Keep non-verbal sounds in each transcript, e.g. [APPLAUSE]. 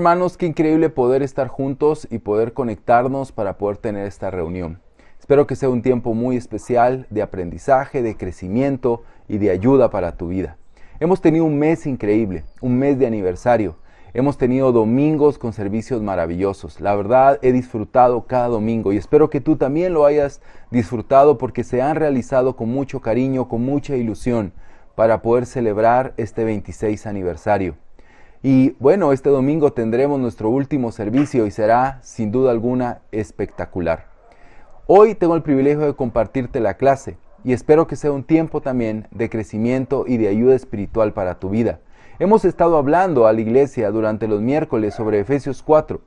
hermanos, qué increíble poder estar juntos y poder conectarnos para poder tener esta reunión. Espero que sea un tiempo muy especial de aprendizaje, de crecimiento y de ayuda para tu vida. Hemos tenido un mes increíble, un mes de aniversario. Hemos tenido domingos con servicios maravillosos. La verdad, he disfrutado cada domingo y espero que tú también lo hayas disfrutado porque se han realizado con mucho cariño, con mucha ilusión para poder celebrar este 26 aniversario. Y bueno, este domingo tendremos nuestro último servicio y será sin duda alguna espectacular. Hoy tengo el privilegio de compartirte la clase y espero que sea un tiempo también de crecimiento y de ayuda espiritual para tu vida. Hemos estado hablando a la iglesia durante los miércoles sobre Efesios 4,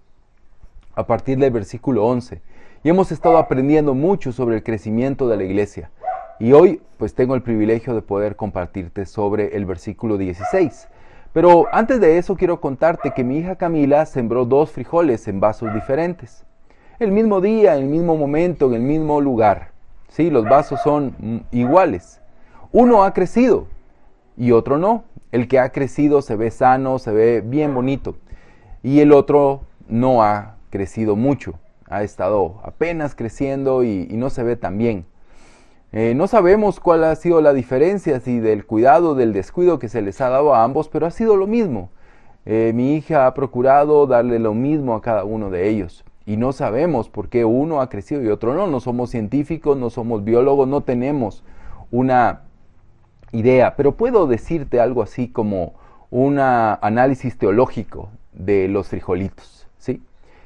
a partir del versículo 11, y hemos estado aprendiendo mucho sobre el crecimiento de la iglesia. Y hoy pues tengo el privilegio de poder compartirte sobre el versículo 16. Pero antes de eso quiero contarte que mi hija Camila sembró dos frijoles en vasos diferentes. El mismo día, en el mismo momento, en el mismo lugar. Sí, los vasos son mm, iguales. Uno ha crecido y otro no. El que ha crecido se ve sano, se ve bien bonito. Y el otro no ha crecido mucho. Ha estado apenas creciendo y, no se ve tan bien. Eh, no sabemos cuál ha sido la diferencia, si del cuidado, del descuido que se les ha dado a ambos, pero ha sido lo mismo. Eh, mi hija ha procurado darle lo mismo a cada uno de ellos. Y no sabemos por qué uno ha crecido y otro no. No somos científicos, no somos biólogos, no tenemos una idea. Pero puedo decirte algo así como un análisis teológico de los frijolitos. ¿sí?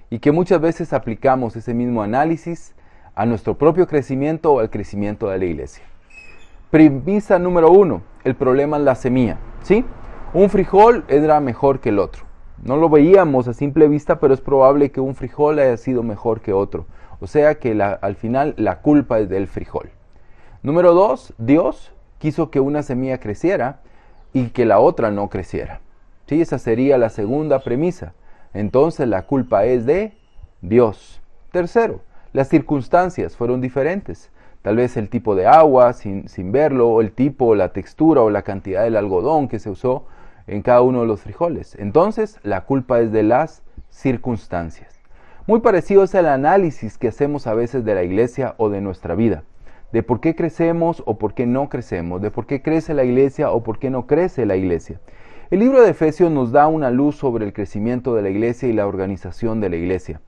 Y que muchas veces aplicamos ese mismo análisis a nuestro propio crecimiento o al crecimiento de la iglesia. Premisa número uno, el problema es la semilla. ¿sí? Un frijol era mejor que el otro. No lo veíamos a simple vista, pero es probable que un frijol haya sido mejor que otro. O sea que al final la culpa es del frijol. Número dos, Dios quiso que una semilla creciera y que la otra no creciera. ¿Sí? Esa sería la segunda premisa. Entonces la culpa es de Dios. Tercero, las circunstancias fueron diferentes. Tal vez el tipo de agua sin, sin verlo, o el tipo, la textura o la cantidad del algodón que se usó en cada uno de los frijoles. Entonces, la culpa es de las circunstancias. Muy parecido es el análisis que hacemos a veces de la iglesia o de nuestra vida, de por qué crecemos o por qué no crecemos, de por qué crece la iglesia o por qué no crece la iglesia. El libro de Efesios nos da una luz sobre el crecimiento de la iglesia y la organización de la iglesia.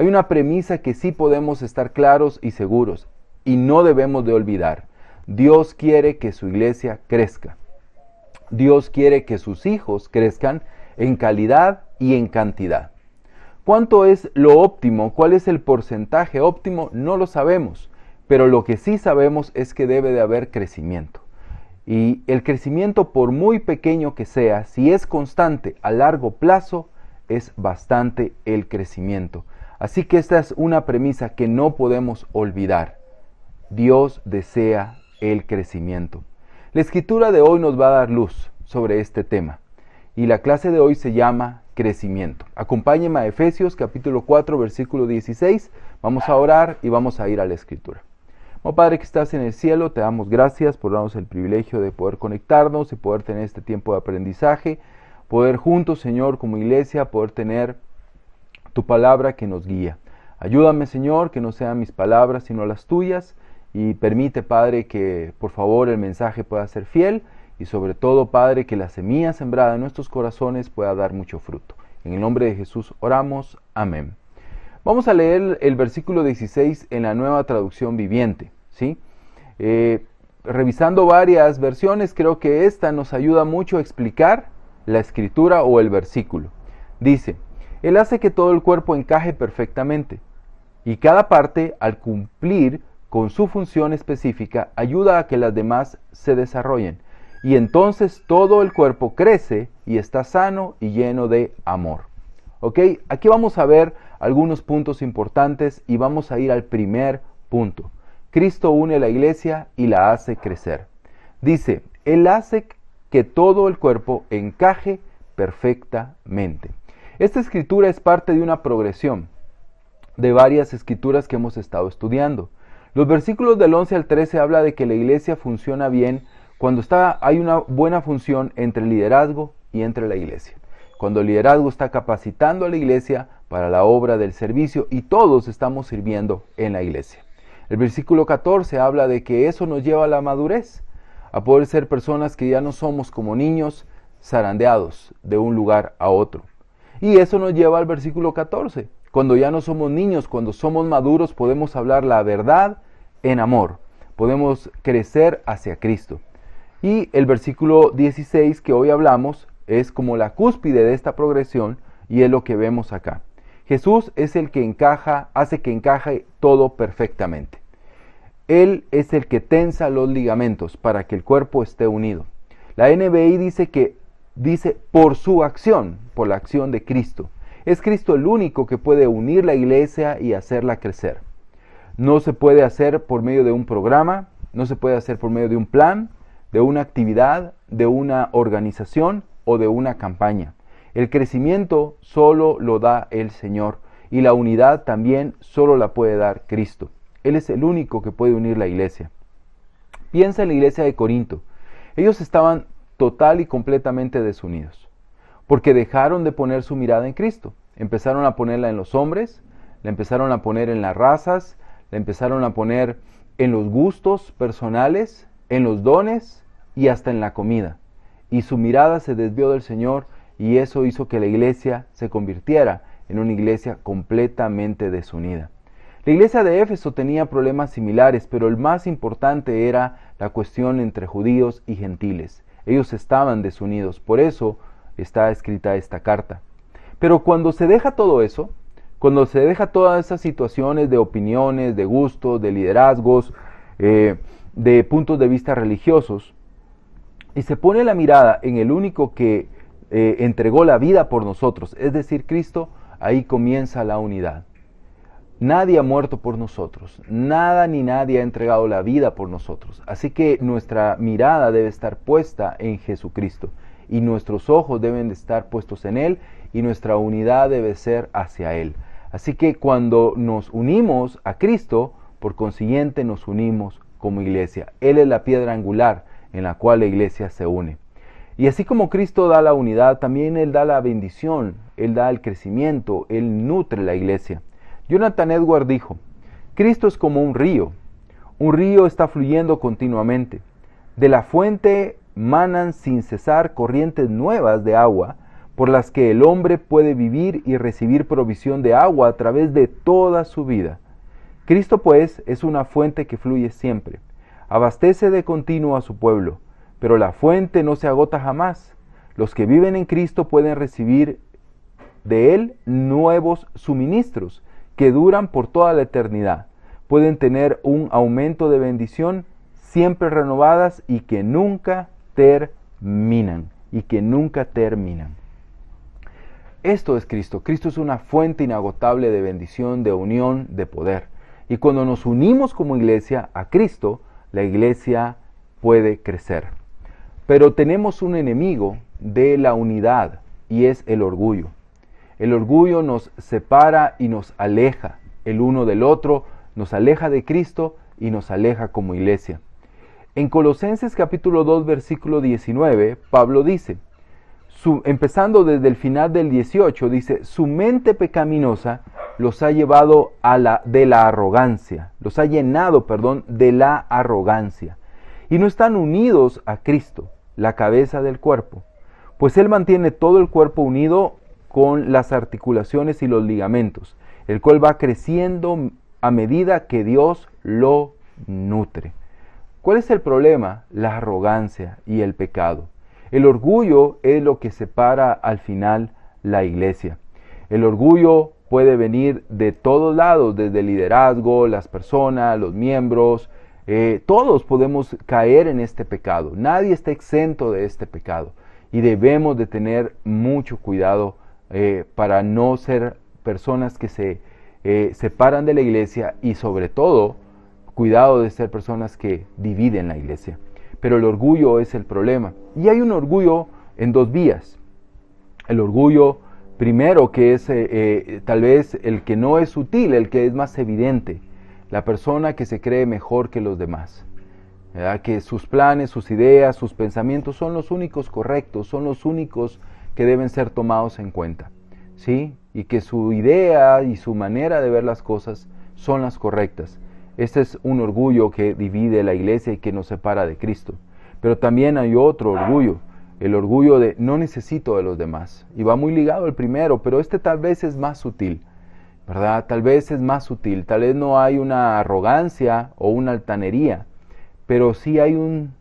Hay una premisa que sí podemos estar claros y seguros y no debemos de olvidar. Dios quiere que su iglesia crezca. Dios quiere que sus hijos crezcan en calidad y en cantidad. ¿Cuánto es lo óptimo? ¿Cuál es el porcentaje óptimo? No lo sabemos, pero lo que sí sabemos es que debe de haber crecimiento. Y el crecimiento, por muy pequeño que sea, si es constante a largo plazo, es bastante el crecimiento. Así que esta es una premisa que no podemos olvidar. Dios desea el crecimiento. La escritura de hoy nos va a dar luz sobre este tema y la clase de hoy se llama crecimiento. Acompáñeme a Efesios capítulo 4 versículo 16. Vamos a orar y vamos a ir a la escritura. Oh Padre que estás en el cielo, te damos gracias por darnos el privilegio de poder conectarnos y poder tener este tiempo de aprendizaje, poder juntos, Señor, como iglesia, poder tener tu palabra que nos guía. Ayúdame, Señor, que no sean mis palabras, sino las tuyas, y permite, Padre, que por favor el mensaje pueda ser fiel, y sobre todo, Padre, que la semilla sembrada en nuestros corazones pueda dar mucho fruto. En el nombre de Jesús oramos. Amén. Vamos a leer el versículo 16 en la nueva traducción viviente. ¿sí? Eh, revisando varias versiones, creo que esta nos ayuda mucho a explicar la escritura o el versículo. Dice, él hace que todo el cuerpo encaje perfectamente y cada parte, al cumplir con su función específica, ayuda a que las demás se desarrollen. Y entonces todo el cuerpo crece y está sano y lleno de amor. ¿Ok? Aquí vamos a ver algunos puntos importantes y vamos a ir al primer punto. Cristo une la iglesia y la hace crecer. Dice, Él hace que todo el cuerpo encaje perfectamente. Esta escritura es parte de una progresión de varias escrituras que hemos estado estudiando. Los versículos del 11 al 13 habla de que la iglesia funciona bien cuando está, hay una buena función entre el liderazgo y entre la iglesia. cuando el liderazgo está capacitando a la iglesia para la obra del servicio y todos estamos sirviendo en la iglesia. El versículo 14 habla de que eso nos lleva a la madurez, a poder ser personas que ya no somos como niños zarandeados de un lugar a otro. Y eso nos lleva al versículo 14. Cuando ya no somos niños, cuando somos maduros, podemos hablar la verdad en amor. Podemos crecer hacia Cristo. Y el versículo 16 que hoy hablamos es como la cúspide de esta progresión y es lo que vemos acá. Jesús es el que encaja, hace que encaje todo perfectamente. Él es el que tensa los ligamentos para que el cuerpo esté unido. La NBI dice que dice por su acción, por la acción de Cristo. Es Cristo el único que puede unir la iglesia y hacerla crecer. No se puede hacer por medio de un programa, no se puede hacer por medio de un plan, de una actividad, de una organización o de una campaña. El crecimiento solo lo da el Señor y la unidad también solo la puede dar Cristo. Él es el único que puede unir la iglesia. Piensa en la iglesia de Corinto. Ellos estaban total y completamente desunidos, porque dejaron de poner su mirada en Cristo. Empezaron a ponerla en los hombres, la empezaron a poner en las razas, la empezaron a poner en los gustos personales, en los dones y hasta en la comida. Y su mirada se desvió del Señor y eso hizo que la iglesia se convirtiera en una iglesia completamente desunida. La iglesia de Éfeso tenía problemas similares, pero el más importante era la cuestión entre judíos y gentiles. Ellos estaban desunidos, por eso está escrita esta carta. Pero cuando se deja todo eso, cuando se deja todas esas situaciones de opiniones, de gustos, de liderazgos, eh, de puntos de vista religiosos, y se pone la mirada en el único que eh, entregó la vida por nosotros, es decir, Cristo, ahí comienza la unidad. Nadie ha muerto por nosotros, nada ni nadie ha entregado la vida por nosotros. Así que nuestra mirada debe estar puesta en Jesucristo y nuestros ojos deben de estar puestos en Él y nuestra unidad debe ser hacia Él. Así que cuando nos unimos a Cristo, por consiguiente nos unimos como iglesia. Él es la piedra angular en la cual la iglesia se une. Y así como Cristo da la unidad, también Él da la bendición, Él da el crecimiento, Él nutre la iglesia. Jonathan Edward dijo, Cristo es como un río. Un río está fluyendo continuamente. De la fuente manan sin cesar corrientes nuevas de agua por las que el hombre puede vivir y recibir provisión de agua a través de toda su vida. Cristo pues es una fuente que fluye siempre. Abastece de continuo a su pueblo, pero la fuente no se agota jamás. Los que viven en Cristo pueden recibir de Él nuevos suministros que duran por toda la eternidad. Pueden tener un aumento de bendición siempre renovadas y que nunca terminan. Y que nunca terminan. Esto es Cristo. Cristo es una fuente inagotable de bendición, de unión, de poder. Y cuando nos unimos como iglesia a Cristo, la iglesia puede crecer. Pero tenemos un enemigo de la unidad y es el orgullo. El orgullo nos separa y nos aleja el uno del otro, nos aleja de Cristo y nos aleja como iglesia. En Colosenses capítulo 2 versículo 19, Pablo dice, empezando desde el final del 18, dice, su mente pecaminosa los ha llevado a la, de la arrogancia, los ha llenado, perdón, de la arrogancia. Y no están unidos a Cristo, la cabeza del cuerpo, pues Él mantiene todo el cuerpo unido con las articulaciones y los ligamentos, el cual va creciendo a medida que Dios lo nutre. ¿Cuál es el problema? La arrogancia y el pecado. El orgullo es lo que separa al final la iglesia. El orgullo puede venir de todos lados, desde el liderazgo, las personas, los miembros, eh, todos podemos caer en este pecado. Nadie está exento de este pecado y debemos de tener mucho cuidado eh, para no ser personas que se eh, separan de la iglesia y sobre todo cuidado de ser personas que dividen la iglesia. Pero el orgullo es el problema. Y hay un orgullo en dos vías. El orgullo primero que es eh, tal vez el que no es sutil, el que es más evidente. La persona que se cree mejor que los demás. Que sus planes, sus ideas, sus pensamientos son los únicos correctos, son los únicos que deben ser tomados en cuenta. ¿Sí? Y que su idea y su manera de ver las cosas son las correctas. Este es un orgullo que divide la iglesia y que nos separa de Cristo. Pero también hay otro orgullo, el orgullo de no necesito de los demás. Y va muy ligado al primero, pero este tal vez es más sutil, ¿verdad? Tal vez es más sutil, tal vez no hay una arrogancia o una altanería, pero sí hay un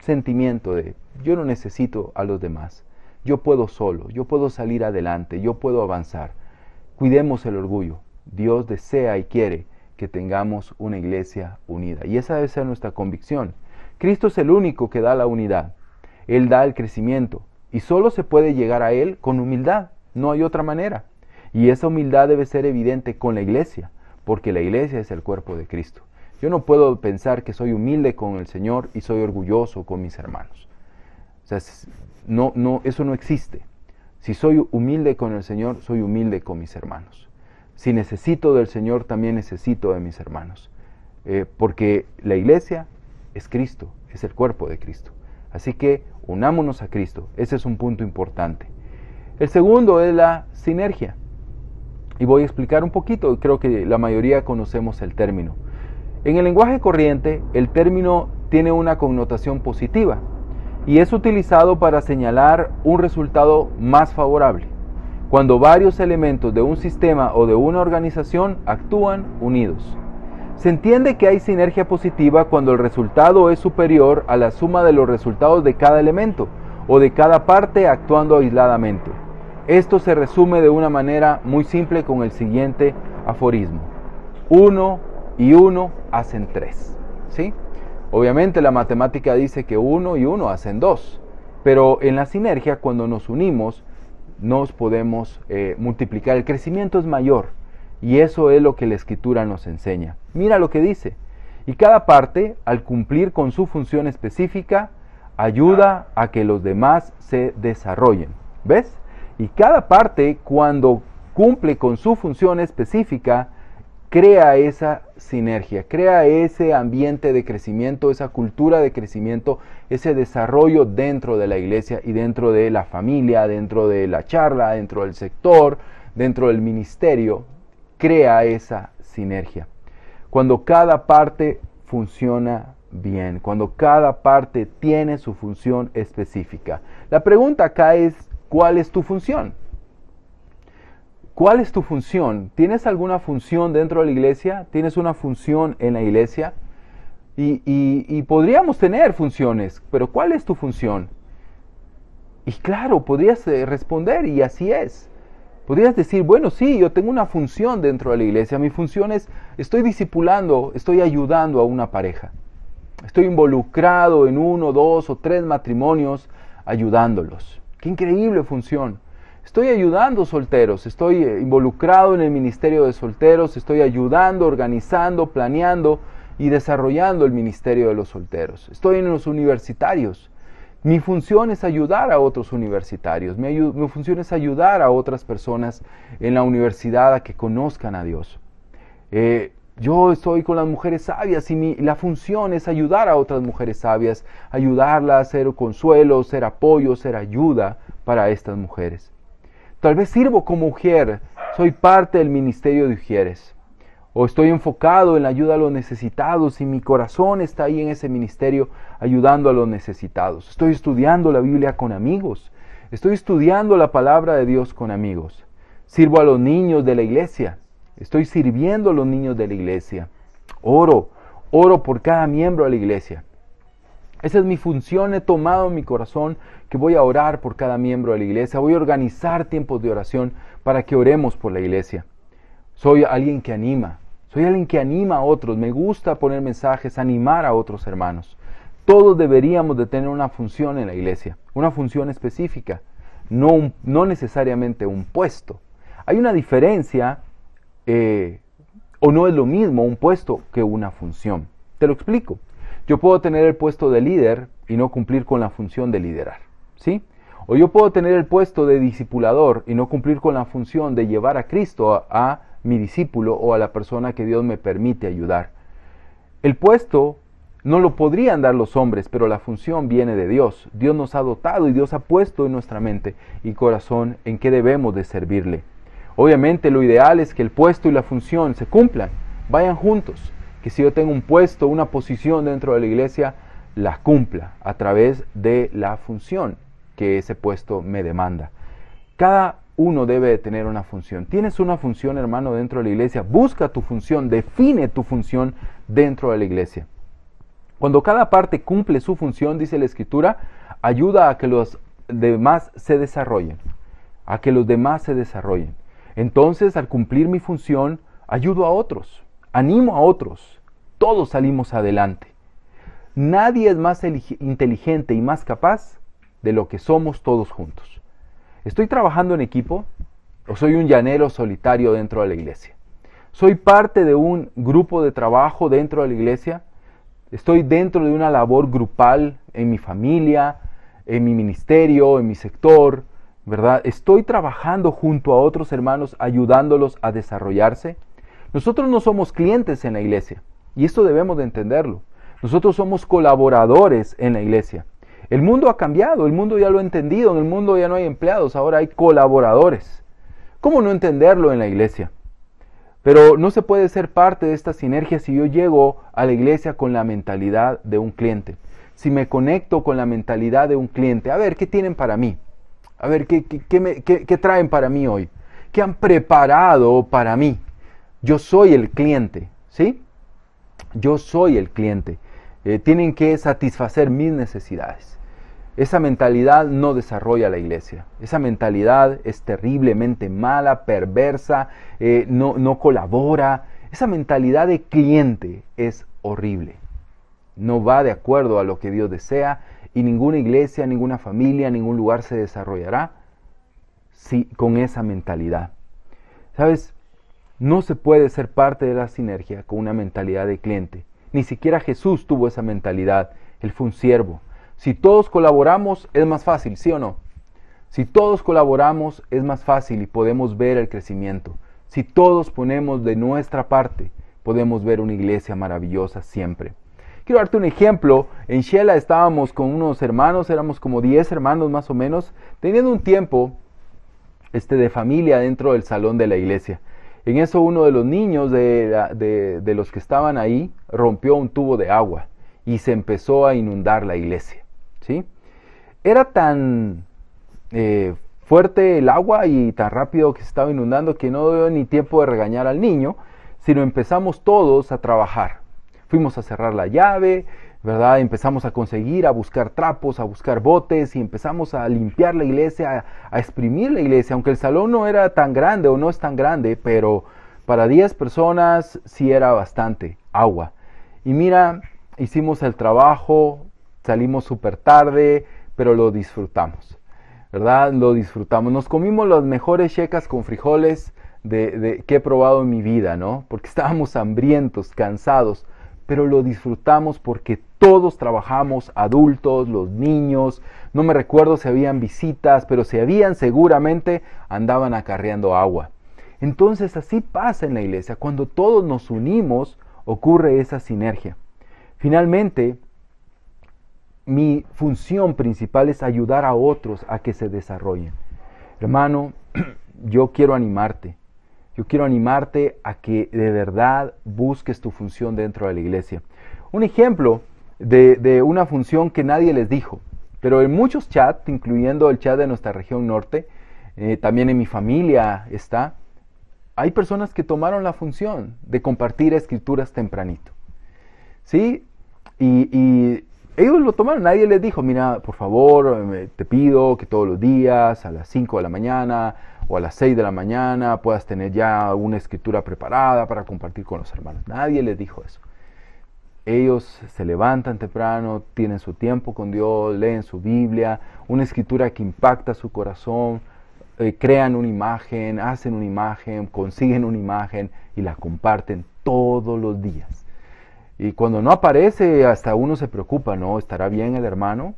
sentimiento de yo no necesito a los demás, yo puedo solo, yo puedo salir adelante, yo puedo avanzar. Cuidemos el orgullo. Dios desea y quiere que tengamos una iglesia unida. Y esa debe ser nuestra convicción. Cristo es el único que da la unidad. Él da el crecimiento. Y solo se puede llegar a Él con humildad. No hay otra manera. Y esa humildad debe ser evidente con la iglesia, porque la iglesia es el cuerpo de Cristo. Yo no puedo pensar que soy humilde con el Señor y soy orgulloso con mis hermanos. O sea, no, no, eso no existe. Si soy humilde con el Señor, soy humilde con mis hermanos. Si necesito del Señor, también necesito de mis hermanos. Eh, porque la iglesia es Cristo, es el cuerpo de Cristo. Así que unámonos a Cristo. Ese es un punto importante. El segundo es la sinergia. Y voy a explicar un poquito, creo que la mayoría conocemos el término. En el lenguaje corriente, el término tiene una connotación positiva y es utilizado para señalar un resultado más favorable, cuando varios elementos de un sistema o de una organización actúan unidos. Se entiende que hay sinergia positiva cuando el resultado es superior a la suma de los resultados de cada elemento o de cada parte actuando aisladamente. Esto se resume de una manera muy simple con el siguiente aforismo. Uno y uno hacen tres. ¿sí? Obviamente la matemática dice que uno y uno hacen dos, pero en la sinergia cuando nos unimos nos podemos eh, multiplicar. El crecimiento es mayor y eso es lo que la escritura nos enseña. Mira lo que dice. Y cada parte, al cumplir con su función específica, ayuda a que los demás se desarrollen. ¿Ves? Y cada parte, cuando cumple con su función específica, crea esa sinergia, crea ese ambiente de crecimiento, esa cultura de crecimiento, ese desarrollo dentro de la iglesia y dentro de la familia, dentro de la charla, dentro del sector, dentro del ministerio, crea esa sinergia. Cuando cada parte funciona bien, cuando cada parte tiene su función específica. La pregunta acá es, ¿cuál es tu función? ¿Cuál es tu función? ¿Tienes alguna función dentro de la iglesia? ¿Tienes una función en la iglesia? Y, podríamos tener funciones, pero ¿cuál es tu función? Y claro, podrías eh, responder y así es. Podrías decir, bueno, sí, yo tengo una función dentro de la iglesia. Mi función es, estoy discipulando, estoy ayudando a una pareja. Estoy involucrado en uno, dos o tres matrimonios ayudándolos. Qué increíble función. Estoy ayudando solteros, estoy eh, involucrado en el ministerio de solteros, estoy ayudando, organizando, planeando y desarrollando el ministerio de los solteros. Estoy en los universitarios. Mi función es ayudar a otros universitarios, mi, función es ayudar a otras personas en la universidad a que conozcan a Dios. Eh, yo estoy con las mujeres sabias y mi, la función es ayudar a otras mujeres sabias, ayudarlas, ser consuelo, ser apoyo, ser ayuda para estas mujeres. Tal vez sirvo como mujer, soy parte del ministerio de Ujieres. O estoy enfocado en la ayuda a los necesitados y mi corazón está ahí en ese ministerio ayudando a los necesitados. Estoy estudiando la Biblia con amigos. Estoy estudiando la palabra de Dios con amigos. Sirvo a los niños de la iglesia. Estoy sirviendo a los niños de la iglesia. Oro, oro por cada miembro de la iglesia. Esa es mi función, he tomado mi corazón que voy a orar por cada miembro de la iglesia, voy a organizar tiempos de oración para que oremos por la iglesia. Soy alguien que anima, soy alguien que anima a otros, me gusta poner mensajes, animar a otros hermanos. Todos deberíamos de tener una función en la iglesia, una función específica, no, no necesariamente un puesto. Hay una diferencia, eh, o no es lo mismo un puesto que una función. Te lo explico. Yo puedo tener el puesto de líder y no cumplir con la función de liderar, ¿sí? O yo puedo tener el puesto de discipulador y no cumplir con la función de llevar a Cristo a, mi discípulo o a la persona que Dios me permite ayudar. El puesto No lo podrían dar los hombres, pero la función viene de Dios. Dios nos ha dotado y Dios ha puesto en nuestra mente y corazón en qué debemos de servirle. Obviamente lo ideal es que el puesto y la función se cumplan, vayan juntos. Que si yo tengo un puesto, una posición dentro de la iglesia, la cumpla a través de la función que ese puesto me demanda. Cada uno debe de tener una función. Tienes una función, hermano, dentro de la iglesia. Busca tu función, define tu función dentro de la iglesia. Cuando cada parte cumple su función, dice la escritura, ayuda a que los demás se desarrollen, a que los demás se desarrollen. Entonces, al cumplir mi función, ayudo a otros, animo a otros, todos salimos adelante. Nadie es más inteligente y más capaz de lo que somos todos juntos. ¿Estoy trabajando en equipo o soy un llanero solitario dentro de la iglesia? ¿Soy parte de un grupo de trabajo dentro de la iglesia? ¿Estoy dentro de una labor grupal en mi familia, en mi ministerio, en mi sector? ¿Verdad? ¿Estoy trabajando junto a otros hermanos ayudándolos a desarrollarse? Nosotros no somos clientes en la iglesia y esto debemos de entenderlo. Nosotros somos colaboradores en la iglesia. El mundo ha cambiado, el mundo ya lo ha entendido, en el mundo ya no hay empleados, ahora hay colaboradores. ¿Cómo no entenderlo en la iglesia? Pero no se puede ser parte de esta sinergia si yo llego a la iglesia con la mentalidad de un cliente. Si me conecto con la mentalidad de un cliente, a ver, ¿qué tienen para mí? A ver, ¿qué, qué traen para mí hoy? ¿Qué han preparado para mí? Yo soy el cliente, ¿sí? Yo soy el cliente. Eh, tienen que satisfacer mis necesidades. Esa mentalidad no desarrolla la iglesia. Esa mentalidad es terriblemente mala, perversa, eh, no, no colabora. Esa mentalidad de cliente es horrible. No va de acuerdo a lo que Dios desea y ninguna iglesia, ninguna familia, ningún lugar se desarrollará si, con esa mentalidad. ¿Sabes? No se puede ser parte de la sinergia con una mentalidad de cliente. Ni siquiera Jesús tuvo esa mentalidad. Él fue un siervo. Si todos colaboramos, es más fácil, ¿sí o no? Si todos colaboramos, es más fácil y podemos ver el crecimiento. Si todos ponemos de nuestra parte, podemos ver una iglesia maravillosa siempre. Quiero darte un ejemplo. En Shela estábamos con unos hermanos, éramos como 10 hermanos más o menos, teniendo un tiempo este, de familia dentro del salón de la iglesia. En eso uno de los niños de, los que estaban ahí rompió un tubo de agua y se empezó a inundar la iglesia. ¿sí? Era tan eh, fuerte el agua y tan rápido que se estaba inundando que no dio ni tiempo de regañar al niño, sino empezamos todos a trabajar. Fuimos a cerrar la llave, ¿verdad? Empezamos a conseguir, a buscar trapos, a buscar botes y empezamos a limpiar la iglesia, a, exprimir la iglesia, aunque el salón no era tan grande o no es tan grande, pero para 10 personas sí era bastante agua. Y mira, hicimos el trabajo, salimos súper tarde, pero lo disfrutamos, ¿verdad? Lo disfrutamos. Nos comimos las mejores checas con frijoles de, que he probado en mi vida, ¿no? Porque [LAUGHS] estábamos hambrientos, cansados, pero lo disfrutamos porque todos trabajamos, adultos, los niños, no me recuerdo si habían visitas, pero si habían seguramente andaban acarreando agua. Entonces así pasa en la iglesia, cuando todos nos unimos ocurre esa sinergia. Finalmente, mi función principal es ayudar a otros a que se desarrollen. Hermano, [CLEARS THROAT] yo quiero animarte yo quiero animarte a que de verdad busques tu función dentro de la iglesia. Un ejemplo de, una función que nadie les dijo, pero en muchos chats, incluyendo el chat de nuestra región norte, eh, también en mi familia está, hay personas que tomaron la función de compartir escrituras tempranito. ¿Sí? Y, y, ellos lo tomaron, nadie les dijo, mira, por favor, te pido que todos los días, a las 5 de la mañana, o a las 6 de la mañana puedas tener ya una escritura preparada para compartir con los hermanos. Nadie les dijo eso. Ellos se levantan temprano, tienen su tiempo con Dios, leen su Biblia, una escritura que impacta su corazón, eh, crean una imagen, hacen una imagen, consiguen una imagen y la comparten todos los días. Y cuando no aparece, hasta uno se preocupa, ¿no? ¿Estará bien el hermano?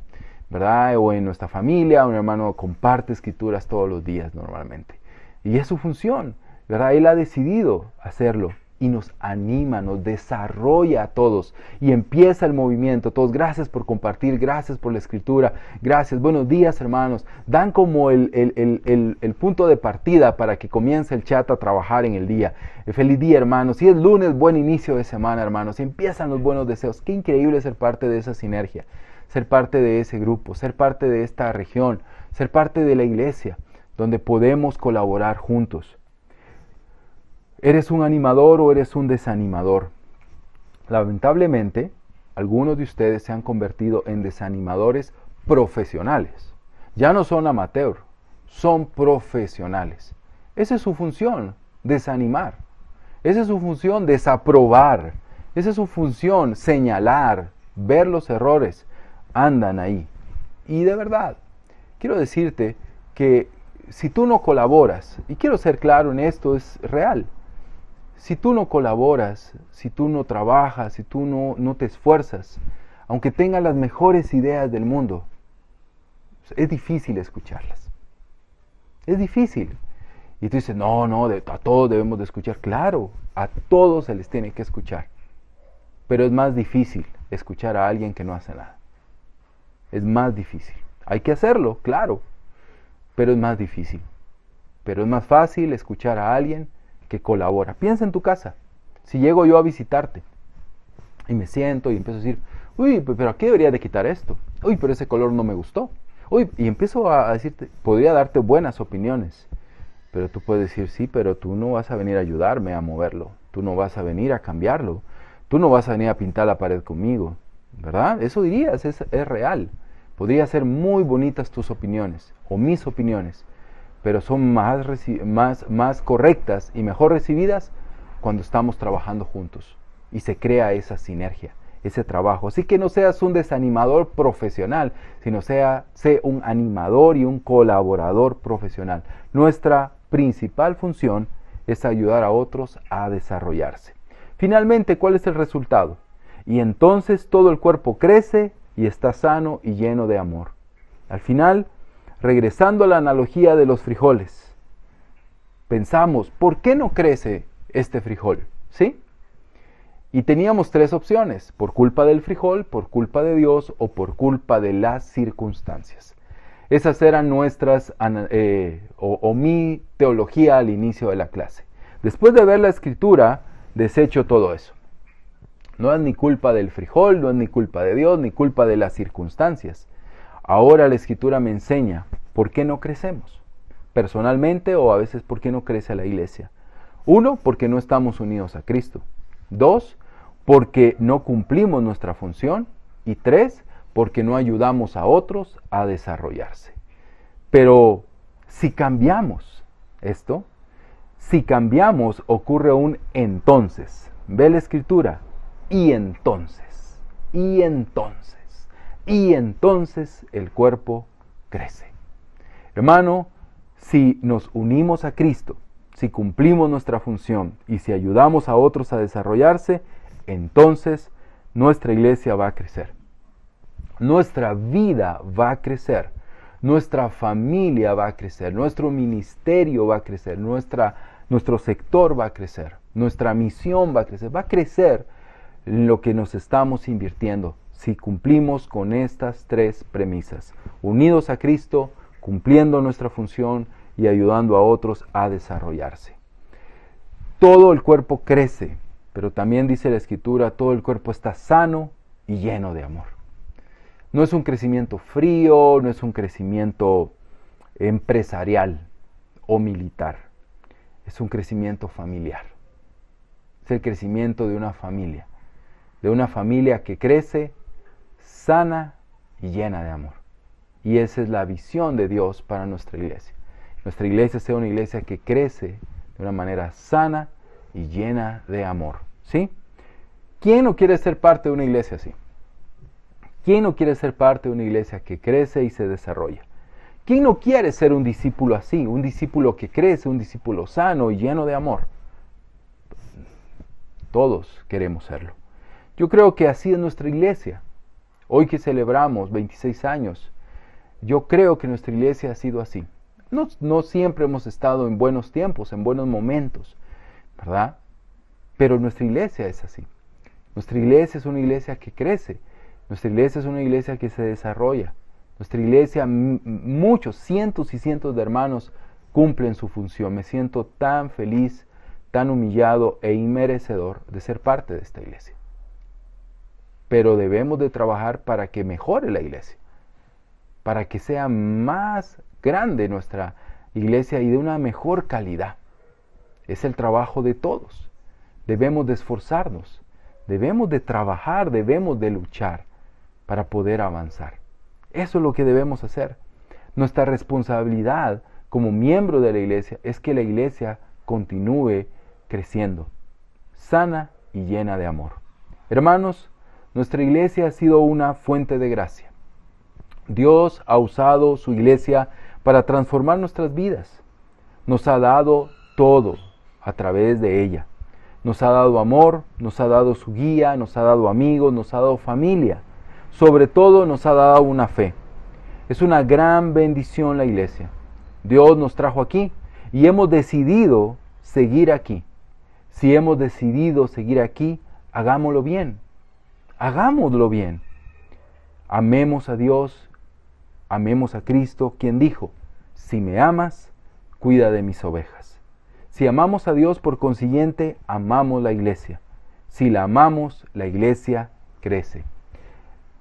¿verdad? O en nuestra familia, un hermano comparte escrituras todos los días normalmente. Y es su función, ¿verdad? Él ha decidido hacerlo. Y nos anima, nos desarrolla a todos y empieza el movimiento. Todos, gracias por compartir, gracias por la escritura, gracias. Buenos días hermanos. Dan como el, el, punto de partida para que comience el chat a trabajar en el día. Eh, feliz día hermanos. Si es lunes, buen inicio de semana hermanos. empiezan los buenos deseos. Qué increíble ser parte de esa sinergia, ser parte de ese grupo, ser parte de esta región, ser parte de la iglesia, donde podemos colaborar juntos. ¿Eres un animador o eres un desanimador? Lamentablemente, algunos de ustedes se han convertido en desanimadores profesionales. Ya no son amateur, son profesionales. Esa es su función, desanimar. Esa es su función, desaprobar. Esa es su función, señalar, ver los errores. Andan ahí. Y de verdad, quiero decirte que si tú no colaboras, y quiero ser claro en esto, es real, si tú no colaboras, si tú no trabajas, si tú no, no te esfuerzas, aunque tengas las mejores ideas del mundo, es difícil escucharlas. Es difícil. Y tú dices, no, no, a todos debemos de escuchar. Claro, a todos se les tiene que escuchar. Pero es más difícil escuchar a alguien que no hace nada. Es más difícil. Hay que hacerlo, claro, pero es más difícil. Pero es más fácil escuchar a alguien que colabora. Piensa en tu casa. Si llego yo a visitarte y me siento y empiezo a decir, uy, pero aquí debería de quitar esto. Uy, pero ese color no me gustó. Uy, y empiezo a decirte, podría darte buenas opiniones. Pero tú puedes decir, sí, pero tú no vas a venir a ayudarme a moverlo. Tú no vas a venir a cambiarlo. Tú no vas a venir a pintar la pared conmigo. ¿Verdad? Eso dirías, es, es real. Podría ser muy bonitas tus opiniones o mis opiniones pero son más, más, más correctas y mejor recibidas cuando estamos trabajando juntos y se crea esa sinergia, ese trabajo. Así que no seas un desanimador profesional, sino sea, sé un animador y un colaborador profesional. Nuestra principal función es ayudar a otros a desarrollarse. Finalmente, ¿cuál es el resultado? Y entonces todo el cuerpo crece y está sano y lleno de amor. Al final, regresando a la analogía de los frijoles, pensamos, ¿por qué no crece este frijol? ¿Sí? Y teníamos tres opciones, por culpa del frijol, por culpa de Dios o por culpa de las circunstancias. Esas eran nuestras, eh, o, mi teología al inicio de la clase. Después de ver la escritura, desecho todo eso. No es ni culpa del frijol, no es ni culpa de Dios, ni culpa de las circunstancias. Ahora la escritura me enseña por qué no crecemos, personalmente o a veces por qué no crece la iglesia. Uno, porque no estamos unidos a Cristo. Dos, porque no cumplimos nuestra función. Y tres, porque no ayudamos a otros a desarrollarse. Pero si cambiamos esto, si cambiamos ocurre un entonces. Ve la escritura. Y entonces. Y entonces y entonces el cuerpo crece. Hermano, si nos unimos a Cristo, si cumplimos nuestra función y si ayudamos a otros a desarrollarse, entonces nuestra iglesia va a crecer. Nuestra vida va a crecer. Nuestra familia va a crecer. Nuestro ministerio va a crecer. Nuestra, nuestro sector va a crecer. Nuestra misión va a crecer. Va a crecer lo que nos estamos invirtiendo si cumplimos con estas tres premisas, unidos a Cristo, cumpliendo nuestra función y ayudando a otros a desarrollarse. Todo el cuerpo crece, pero también dice la Escritura, todo el cuerpo está sano y lleno de amor. No es un crecimiento frío, no es un crecimiento empresarial o militar, es un crecimiento familiar. Es el crecimiento de una familia, de una familia que crece sana y llena de amor. Y esa es la visión de Dios para nuestra iglesia. Nuestra iglesia sea una iglesia que crece de una manera sana y llena de amor. ¿Sí? ¿Quién no quiere ser parte de una iglesia así? ¿Quién no quiere ser parte de una iglesia que crece y se desarrolla? ¿Quién no quiere ser un discípulo así? Un discípulo que crece, un discípulo sano y lleno de amor. Todos queremos serlo. Yo creo que así es nuestra iglesia. Hoy que celebramos 26 años, yo creo que nuestra iglesia ha sido así. No, no siempre hemos estado en buenos tiempos, en buenos momentos, ¿verdad? Pero nuestra iglesia es así. Nuestra iglesia es una iglesia que crece. Nuestra iglesia es una iglesia que se desarrolla. Nuestra iglesia, muchos, cientos y cientos de hermanos cumplen su función. Me siento tan feliz, tan humillado e inmerecedor de ser parte de esta iglesia. Pero debemos de trabajar para que mejore la iglesia, para que sea más grande nuestra iglesia y de una mejor calidad. Es el trabajo de todos. Debemos de esforzarnos, debemos de trabajar, debemos de luchar para poder avanzar. Eso es lo que debemos hacer. Nuestra responsabilidad como miembro de la iglesia es que la iglesia continúe creciendo, sana y llena de amor. Hermanos, nuestra iglesia ha sido una fuente de gracia. Dios ha usado su iglesia para transformar nuestras vidas. Nos ha dado todo a través de ella. Nos ha dado amor, nos ha dado su guía, nos ha dado amigos, nos ha dado familia. Sobre todo nos ha dado una fe. Es una gran bendición la iglesia. Dios nos trajo aquí y hemos decidido seguir aquí. Si hemos decidido seguir aquí, hagámoslo bien. Hagámoslo bien. Amemos a Dios, amemos a Cristo, quien dijo, si me amas, cuida de mis ovejas. Si amamos a Dios, por consiguiente, amamos la iglesia. Si la amamos, la iglesia crece.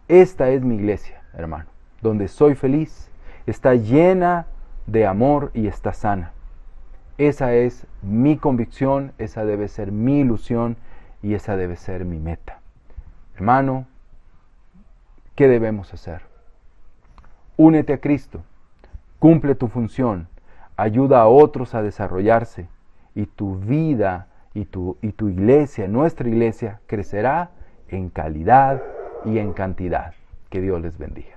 Esta es mi iglesia, hermano, donde soy feliz, está llena de amor y está sana. Esa es mi convicción, esa debe ser mi ilusión y esa debe ser mi meta. Hermano, ¿qué debemos hacer? Únete a Cristo Cumple tu función, ayuda a otros a desarrollarse y tu vida y tu, y tu iglesia, nuestra iglesia, crecerá en calidad y en cantidad. Que Dios les bendiga.